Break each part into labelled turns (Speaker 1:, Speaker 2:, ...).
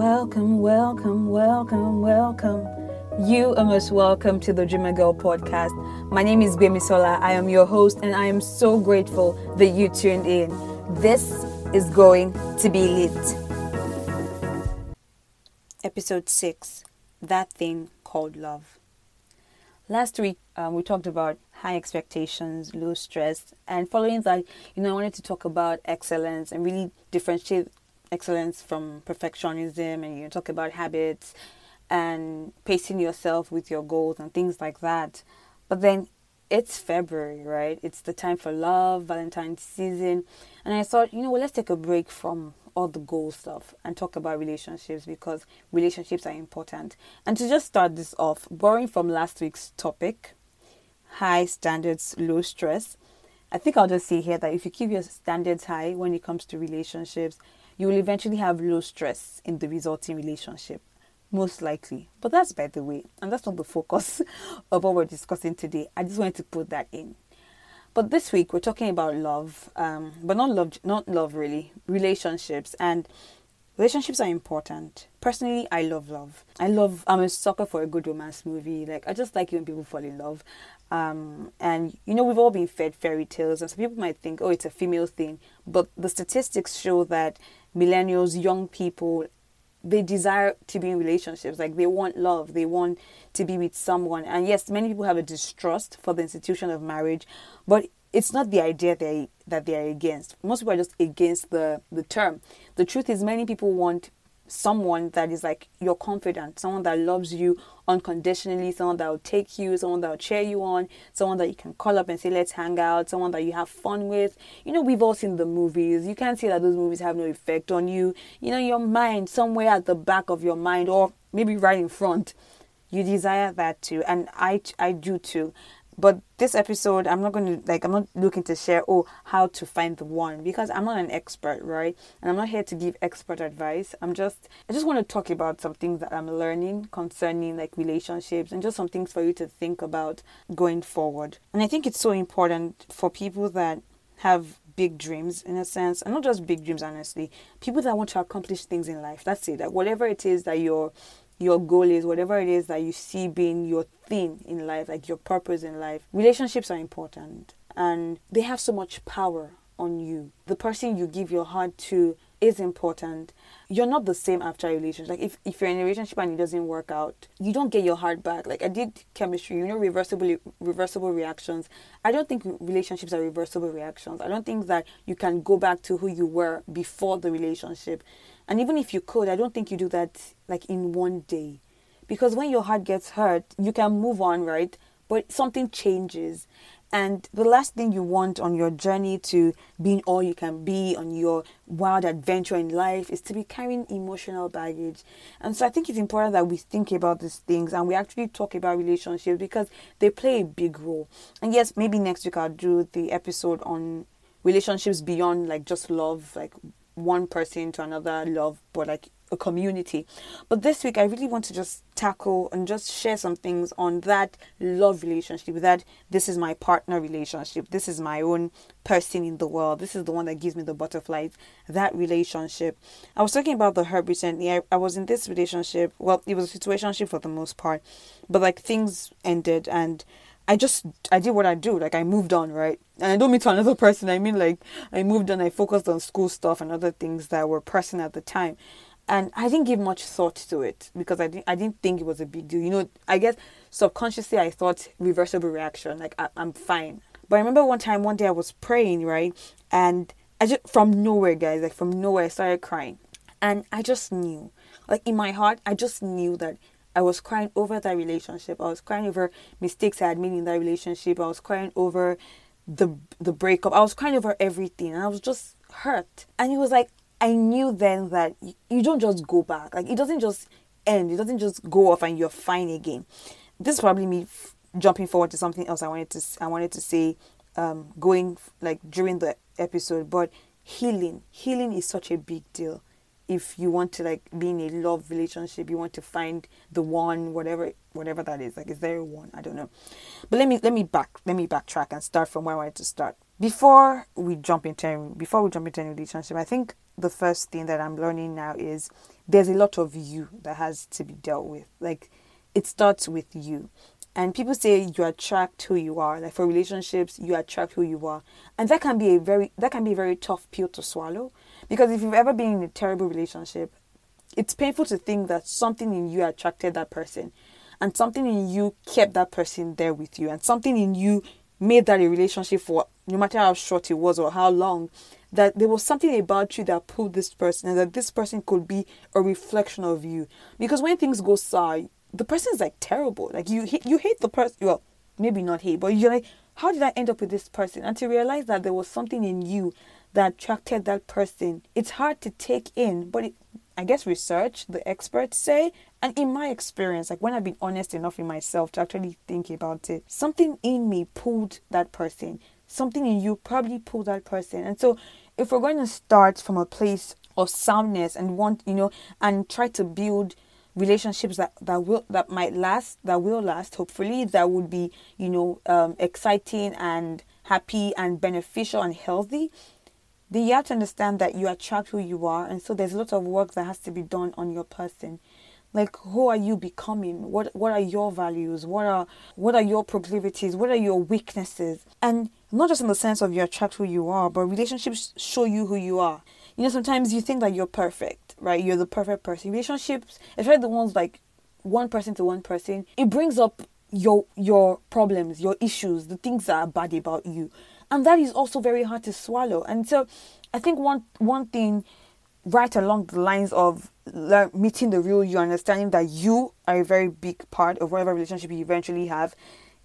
Speaker 1: Welcome, welcome, welcome, welcome. You are most welcome to the Dreamer Girl podcast. My name is Sola. I am your host, and I am so grateful that you tuned in. This is going to be lit. Episode 6 That Thing Called Love. Last week, um, we talked about high expectations, low stress, and following that, you know, I wanted to talk about excellence and really differentiate excellence from perfectionism and you talk about habits and pacing yourself with your goals and things like that. But then it's February, right? It's the time for love, Valentine's season. And I thought, you know, well, let's take a break from all the goal stuff and talk about relationships because relationships are important. And to just start this off, borrowing from last week's topic, high standards, low stress, I think I'll just say here that if you keep your standards high when it comes to relationships, you will eventually have low stress in the resulting relationship. Most likely. But that's by the way, and that's not the focus of what we're discussing today. I just wanted to put that in. But this week we're talking about love, um, but not love, not love really, relationships, and relationships are important. Personally, I love love. I love. I'm a sucker for a good romance movie. Like I just like when people fall in love. Um, and you know we've all been fed fairy tales, and some people might think, oh, it's a female thing, but the statistics show that millennials, young people, they desire to be in relationships. Like they want love, they want to be with someone. And yes, many people have a distrust for the institution of marriage, but it's not the idea they that they are against. Most people are just against the the term. The truth is, many people want someone that is like you're confident, someone that loves you unconditionally, someone that will take you, someone that will cheer you on, someone that you can call up and say, let's hang out, someone that you have fun with. You know, we've all seen the movies. You can't say that those movies have no effect on you. You know, your mind, somewhere at the back of your mind, or maybe right in front, you desire that too. And I, I do too. But this episode, I'm not going to like, I'm not looking to share, oh, how to find the one because I'm not an expert, right? And I'm not here to give expert advice. I'm just, I just want to talk about some things that I'm learning concerning like relationships and just some things for you to think about going forward. And I think it's so important for people that have big dreams in a sense and not just big dreams honestly people that want to accomplish things in life that's it like whatever it is that you're your goal is, whatever it is that you see being your thing in life, like your purpose in life, relationships are important and they have so much power on you. The person you give your heart to is important. You're not the same after a relationship. Like if, if you're in a relationship and it doesn't work out, you don't get your heart back. Like I did chemistry, you know, reversible reversible reactions. I don't think relationships are reversible reactions. I don't think that you can go back to who you were before the relationship. And even if you could, I don't think you do that like in one day. Because when your heart gets hurt, you can move on, right? But something changes. And the last thing you want on your journey to being all you can be, on your wild adventure in life, is to be carrying emotional baggage. And so I think it's important that we think about these things and we actually talk about relationships because they play a big role. And yes, maybe next week I'll do the episode on relationships beyond like just love, like one person to another love, but like a community. But this week, I really want to just tackle and just share some things on that love relationship. That this is my partner relationship. This is my own person in the world. This is the one that gives me the butterflies. That relationship. I was talking about the herb recently. I, I was in this relationship. Well, it was a situationship for the most part, but like things ended and I just I did what I do. Like I moved on, right? And I don't mean to another person. I mean like I moved on. I focused on school stuff and other things that were pressing at the time, and I didn't give much thought to it because I didn't I didn't think it was a big deal. You know, I guess subconsciously I thought reversible reaction. Like I, I'm fine. But I remember one time, one day I was praying, right, and I just from nowhere, guys, like from nowhere, I started crying, and I just knew, like in my heart, I just knew that I was crying over that relationship. I was crying over mistakes I had made in that relationship. I was crying over the the breakup. I was crying over everything, and I was just hurt. And it was like I knew then that you don't just go back. Like it doesn't just end. It doesn't just go off and you're fine again. This is probably me f- jumping forward to something else I wanted to I wanted to say um, going like during the episode. But healing, healing is such a big deal if you want to like be in a love relationship, you want to find the one, whatever whatever that is. Like is there a one? I don't know. But let me let me back let me backtrack and start from where I wanted to start. Before we jump into before we jump into any relationship, I think the first thing that I'm learning now is there's a lot of you that has to be dealt with. Like it starts with you. And people say you attract who you are. Like for relationships, you attract who you are. And that can be a very that can be a very tough pill to swallow. Because if you've ever been in a terrible relationship, it's painful to think that something in you attracted that person and something in you kept that person there with you and something in you made that a relationship for no matter how short it was or how long that there was something about you that pulled this person and that this person could be a reflection of you. Because when things go sour the person is like terrible. Like you you hate the person well maybe not hate but you're like how did i end up with this person? And to realize that there was something in you that attracted that person. It's hard to take in but it, i guess research the experts say and in my experience like when i've been honest enough in myself to actually think about it something in me pulled that person something in you probably pulled that person. And so if we're going to start from a place of soundness and want you know and try to build relationships that that will that might last that will last hopefully that would be you know um, exciting and happy and beneficial and healthy then you have to understand that you attract who you are. And so there's a lot of work that has to be done on your person. Like who are you becoming? What what are your values? What are what are your proclivities? What are your weaknesses? And not just in the sense of you attract who you are but relationships show you who you are. You know sometimes you think that you're perfect right? You're the perfect person. Relationships especially the ones like one person to one person it brings up your your problems your issues the things that are bad about you. And that is also very hard to swallow. And so i think one one thing right along the lines of meeting the real you, understanding that you are a very big part of whatever relationship you eventually have,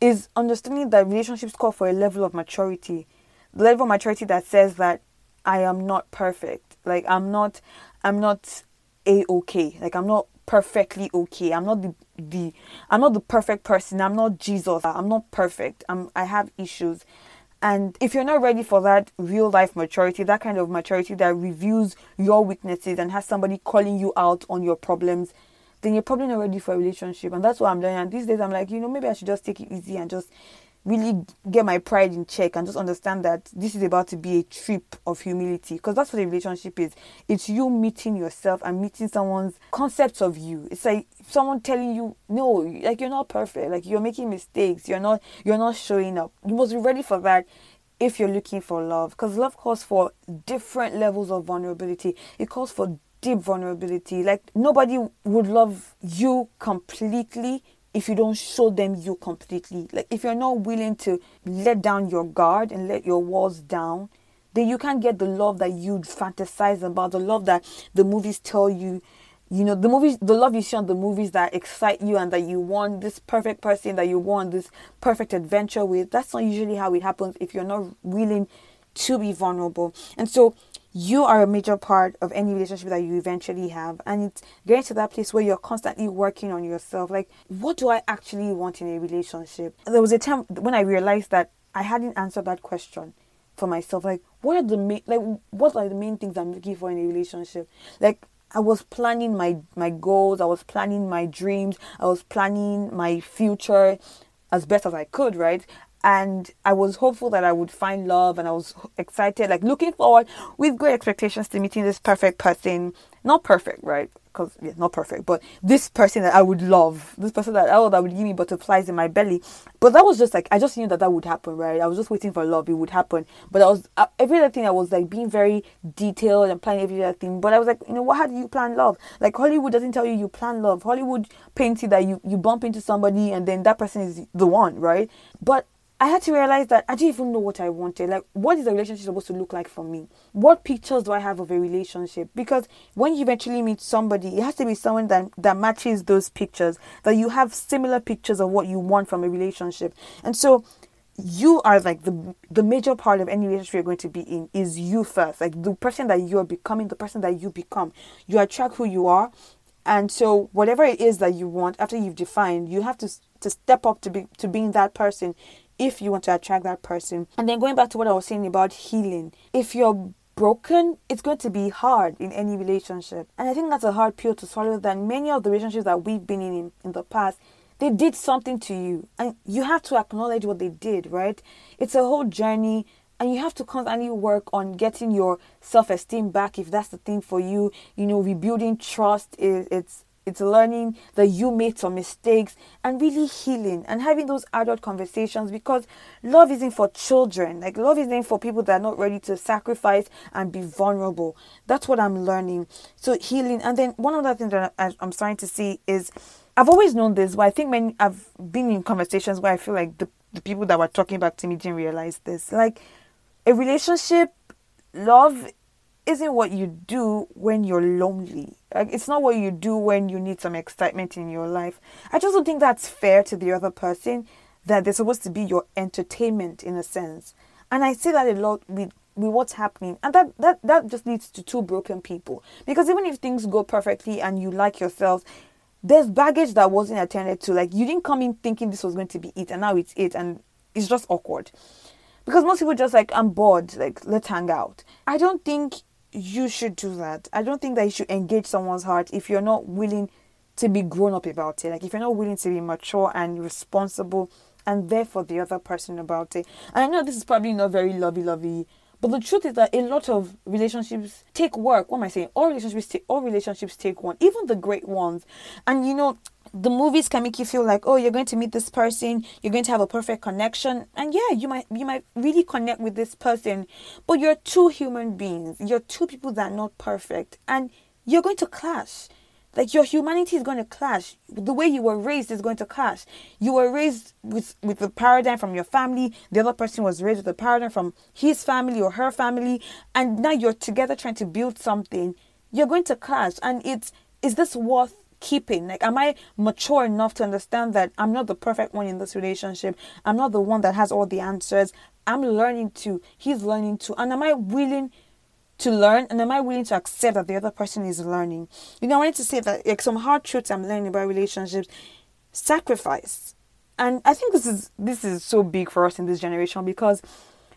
Speaker 1: is understanding that relationships call for a level of maturity. The level of maturity that says that I am not perfect. Like I'm not I'm not a okay. Like I'm not perfectly okay. I'm not the the I'm not the perfect person. I'm not Jesus. I'm not perfect. I'm I have issues. And if you're not ready for that real life maturity, that kind of maturity that reviews your weaknesses and has somebody calling you out on your problems, then you're probably not ready for a relationship. And that's what I'm learning. And these days, I'm like, you know, maybe I should just take it easy and just really get my pride in check and just understand that this is about to be a trip of humility. Because that's what a relationship is. It's you meeting yourself and meeting someone's concepts of you. It's like someone telling you no like you're not perfect. Like you're making mistakes. You're not you're not showing up. You must be ready for that if you're looking for love. Because love calls for different levels of vulnerability. It calls for deep vulnerability like nobody would love you completely if you don't show them you completely. Like if you're not willing to let down your guard and let your walls down, then you can't get the love that you fantasize about, the love that the movies tell you. You know, the movies, the love you see on the movies that excite you and that you want this perfect person that you want this perfect adventure with. That's not usually how it happens if you're not willing to be vulnerable. And so you are a major part of any relationship that you eventually have and it's getting to that place where you're constantly working on yourself. Like what do i actually want in a relationship? There was a time when i realized that i hadn't answered that question for myself. Like what are the main like what are the main things i'm looking for in a relationship? Like I was planning my my goals, I was planning my dreams, I was planning my future as best as I could, right? And I was hopeful that I would find love and I was excited, like looking forward with great expectations to meeting this perfect person. Not perfect, right? Because yeah, not perfect, but this person that I would love, this person that oh that would give me butterflies in my belly. But that was just like I just knew that that would happen, right? I was just waiting for love; it would happen. But I was uh, every other thing I was like being very detailed and planning every other thing. But I was like, you know, what? How do you plan love? Like Hollywood doesn't tell you you plan love. Hollywood paints you that you you bump into somebody and then that person is the one, right? But I had to realize that I didn't even know what I wanted. Like, what is a relationship supposed to look like for me? What pictures do I have of a relationship? Because when you eventually meet somebody, it has to be someone that, that matches those pictures, that you have similar pictures of what you want from a relationship. And so, you are like the the major part of any relationship you're going to be in is you first like the person that you're becoming the person that you become you attract who you are and so whatever it is that you want after you've defined you have to to step up to be to being that person if you want to attract that person. And then going back to what I was saying about healing, if you're broken, it's going to be hard in any relationship. And I think that's a hard pill to swallow that many of the relationships that we've been in in the past, they did something to you. And you have to acknowledge what they did, right? It's a whole journey and you have to constantly work on getting your self-esteem back if that's the thing for you you know rebuilding trust is it's it's learning that you made some mistakes and really healing and having those adult conversations because love isn't for children. Like, love isn't for people that are not ready to sacrifice and be vulnerable. That's what I'm learning. So, healing. And then, one other thing that I'm starting to see is I've always known this, but I think when I've been in conversations where I feel like the, the people that were talking back to me didn't realize this. Like, a relationship, love isn't what you do when you're lonely. Like it's not what you do when you need some excitement in your life. I just don't think that's fair to the other person that they're supposed to be your entertainment in a sense. And I see that a lot with with what's happening. And that that that just leads to two broken people. Because even if things go perfectly and you like yourself, there's baggage that wasn't attended to. Like you didn't come in thinking this was going to be it and now it's it and it's just awkward. Because most people just like I'm bored, like let's hang out. I don't think you should do that. I don't think that you should engage someone's heart if you're not willing to be grown up about it. Like if you're not willing to be mature and responsible and there for the other person about it. And I know this is probably not very lovey lovey, but the truth is that a lot of relationships take work. What am I saying? All relationships take all relationships take one, even the great ones. And you know, the movies can make you feel like oh you're going to meet this person you're going to have a perfect connection and yeah you might you might really connect with this person but you're two human beings you're two people that are not perfect and you're going to clash like your humanity is going to clash the way you were raised is going to clash you were raised with with the paradigm from your family the other person was raised with a paradigm from his family or her family and now you're together trying to build something you're going to clash and it's is this worth keeping? Like, am I mature enough to understand that I'm not the perfect one in this relationship? I'm not the one that has all the answers. I'm learning to, he's learning to. And am I willing to learn? And am I willing to accept that the other person is learning? You know, I wanted to say that, like, some hard truths I'm learning about relationships sacrifice. And I think this is this is so big for us in this generation because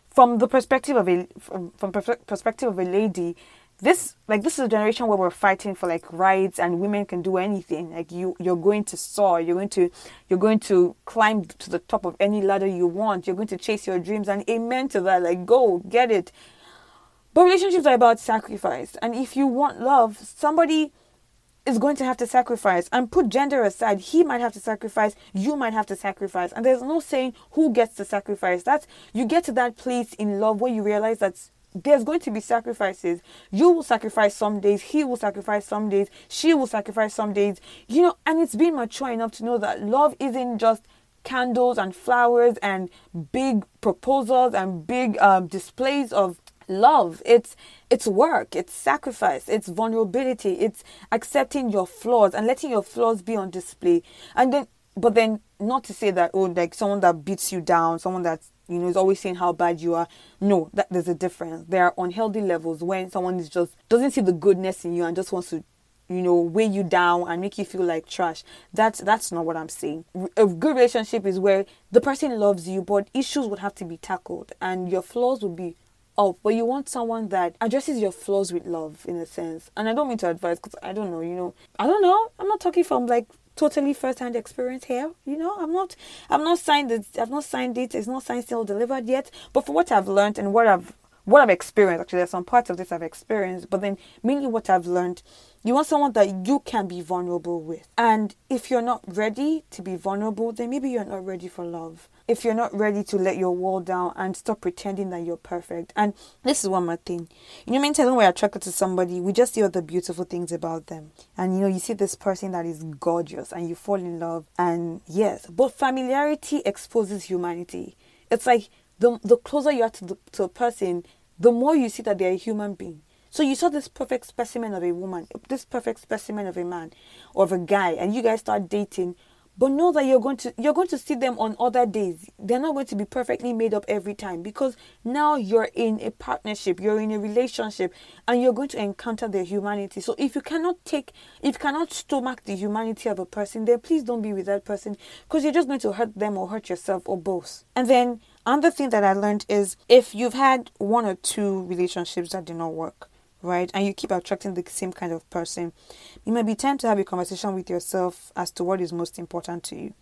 Speaker 1: from the perspective of a from, from perspective of a lady this like this is a generation where we're fighting for like rights and women can do anything like you you're going to soar you're going to you're going to climb to the top of any ladder you want you're going to chase your dreams and amen to that like go get it but relationships are about sacrifice and if you want love somebody is going to have to sacrifice and put gender aside he might have to sacrifice you might have to sacrifice and there's no saying who gets to sacrifice that's you get to that place in love where you realize that there's going to be sacrifices. You will sacrifice some days, he will sacrifice some days, she will sacrifice some days. You know, and it's being mature enough to know that love isn't just candles and flowers and big proposals and big um, displays of love it's it's work it's sacrifice it's vulnerability it's accepting your flaws and letting your flaws be on display and then but then not to say that oh like someone that beats you down someone that's you know, is always saying how bad you are. No, that there's a difference. There are unhealthy levels when someone is just doesn't see the goodness in you and just wants to, you know, weigh you down and make you feel like trash. That's that's not what I'm saying. A good relationship is where the person loves you, but issues would have to be tackled and your flaws would be up. But you want someone that addresses your flaws with love, in a sense. And I don't mean to advise because I don't know, you know, I don't know. I'm not talking from like totally first-hand experience here. You know, I'm not, I've not signed it. I've not signed it. It's not signed, still delivered yet. But for what I've learned and what I've, what I've experienced, actually, there's some parts of this I've experienced. But then mainly what I've learned, you want someone that you can be vulnerable with. And if you're not ready to be vulnerable, then maybe you're not ready for love if you're not ready to let your wall down and stop pretending that you're perfect. And this is one more thing. You know, many times when we're attracted to somebody, we just see all the beautiful things about them. And you know, you see this person that is gorgeous and you fall in love. And yes, but familiarity exposes humanity. It's like the, the closer you are to, the, to a person, the more you see that they're a human being. So you saw this perfect specimen of a woman, this perfect specimen of a man or of a guy, and you guys start dating but know that you're going to you're going to see them on other days. They're not going to be perfectly made up every time because now you're in a partnership you're in a relationship and you're going to encounter their humanity. So if you cannot take if you cannot stomach the humanity of a person then please don't be with that person because you're just going to hurt them or hurt yourself or both. And then Another thing that I learned is if you've had one or two relationships that did not work, right, and you keep attracting the same kind of person, it might be time to have a conversation with yourself as to what is most important to you.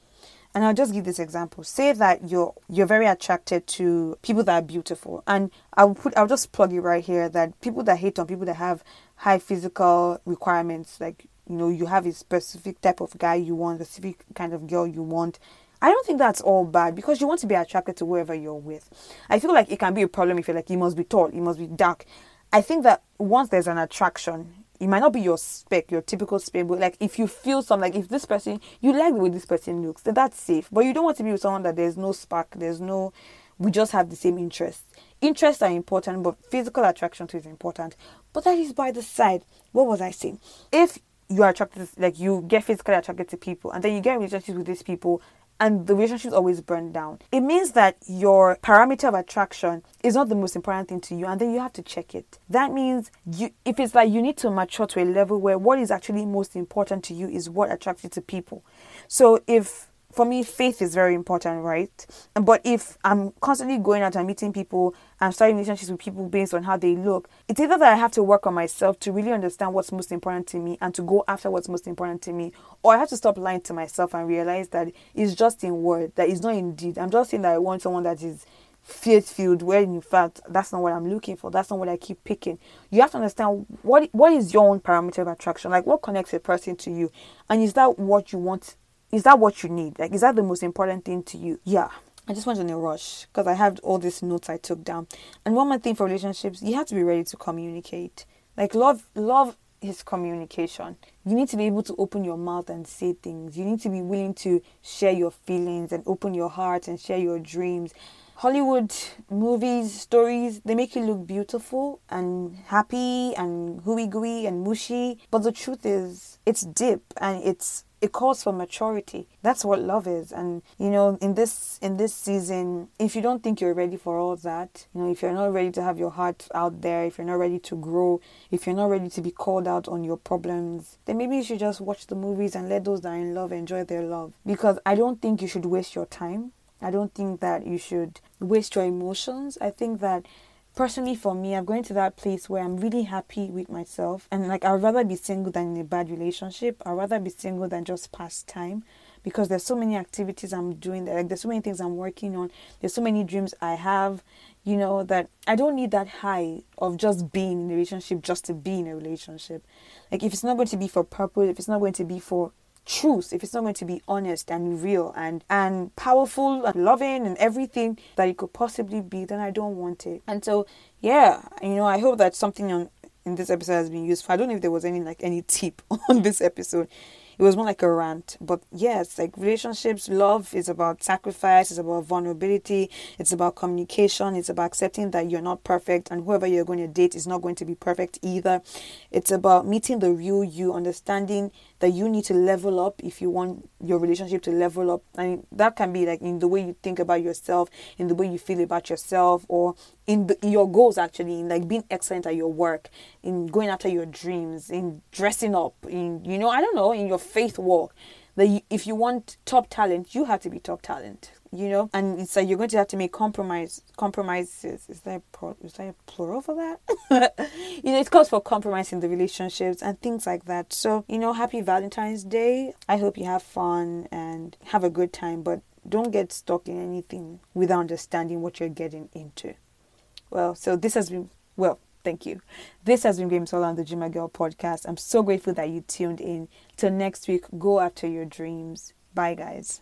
Speaker 1: And I'll just give this example. Say that you're you're very attracted to people that are beautiful. And I'll put I'll just plug it right here that people that hate on people that have high physical requirements, like you know, you have a specific type of guy you want, a specific kind of girl you want. I don't think that's all bad because you want to be attracted to whoever you're with. I feel like it can be a problem if you're like, you must be tall, you must be dark. I think that once there's an attraction, it might not be your spec, your typical spec, but like if you feel something, like if this person, you like the way this person looks, then that's safe. But you don't want to be with someone that there's no spark, there's no, we just have the same interests. Interests are important, but physical attraction too is important. But that is by the side. What was I saying? If you are attracted, like you get physically attracted to people, and then you get relationships with these people, and the relationship always burned down. It means that your parameter of attraction is not the most important thing to you, and then you have to check it. That means you, if it's like you need to mature to a level where what is actually most important to you is what attracts you to people. So if for me, faith is very important, right? But if I'm constantly going out and meeting people and starting relationships with people based on how they look, it's either that I have to work on myself to really understand what's most important to me and to go after what's most important to me, or I have to stop lying to myself and realize that it's just in word, that it's not in deed. I'm just saying that I want someone that is faith filled where in fact that's not what I'm looking for. That's not what I keep picking. You have to understand what what is your own parameter of attraction, like what connects a person to you, and is that what you want is that what you need? Like, is that the most important thing to you? Yeah. I just went in a rush because I have all these notes I took down. And one more thing for relationships, you have to be ready to communicate. Like love, love is communication. You need to be able to open your mouth and say things. You need to be willing to share your feelings and open your heart and share your dreams. Hollywood movies, stories, they make you look beautiful and happy and gooey gooey and mushy. But the truth is, it's deep and it's it calls for maturity. That's what love is. And you know in this in this season if you don't think you're ready for all that you know if you're not ready to have your heart out there if you're not ready to grow if you're not ready to be called out on your problems then maybe you should just watch the movies and let those that are in love enjoy their love. Because i don't think you should waste your time. I don't think that you should waste your emotions. I think that personally for me i'm going to that place where i'm really happy with myself. And like i'd rather be single than in a bad relationship. I'd rather be single than just pass time because there's so many activities i'm doing like there's so many things i'm working on. There's so many dreams i have you know that i don't need that high of just being in a relationship just to be in a relationship. Like if it's not going to be for purpose if it's not going to be for truth if it's not going to be honest and real and and powerful and loving and everything that it could possibly be then i don't want it and so yeah you know i hope that something on in this episode has been useful i don't know if there was any like any tip on this episode it was more like a rant. But yes, like relationships, love is about sacrifice, it's about vulnerability, it's about communication, it's about accepting that you're not perfect and whoever you're going to date is not going to be perfect either. It's about meeting the real you, understanding that you need to level up if you want your relationship to level up. And that can be like in the way you think about yourself, in the way you feel about yourself, or in, the, in your goals actually, in like being excellent at your work, in going after your dreams, in dressing up, in you know, I don't know, in your faith walk. That if you want top talent, you have to be top talent you know? And it's like you're going to have to make compromise compromises. Is there a plural for that? You know it calls for compromise in the relationships and things like that. So you know happy valentine's day. I hope you have fun and have a good time but don't get stuck in anything without understanding what you're getting into. Well so this has been well Thank you. This has been Gbemisola on the Dreamer Girl podcast. I'm so grateful that you tuned in. Till next week, go after your dreams. Bye, guys.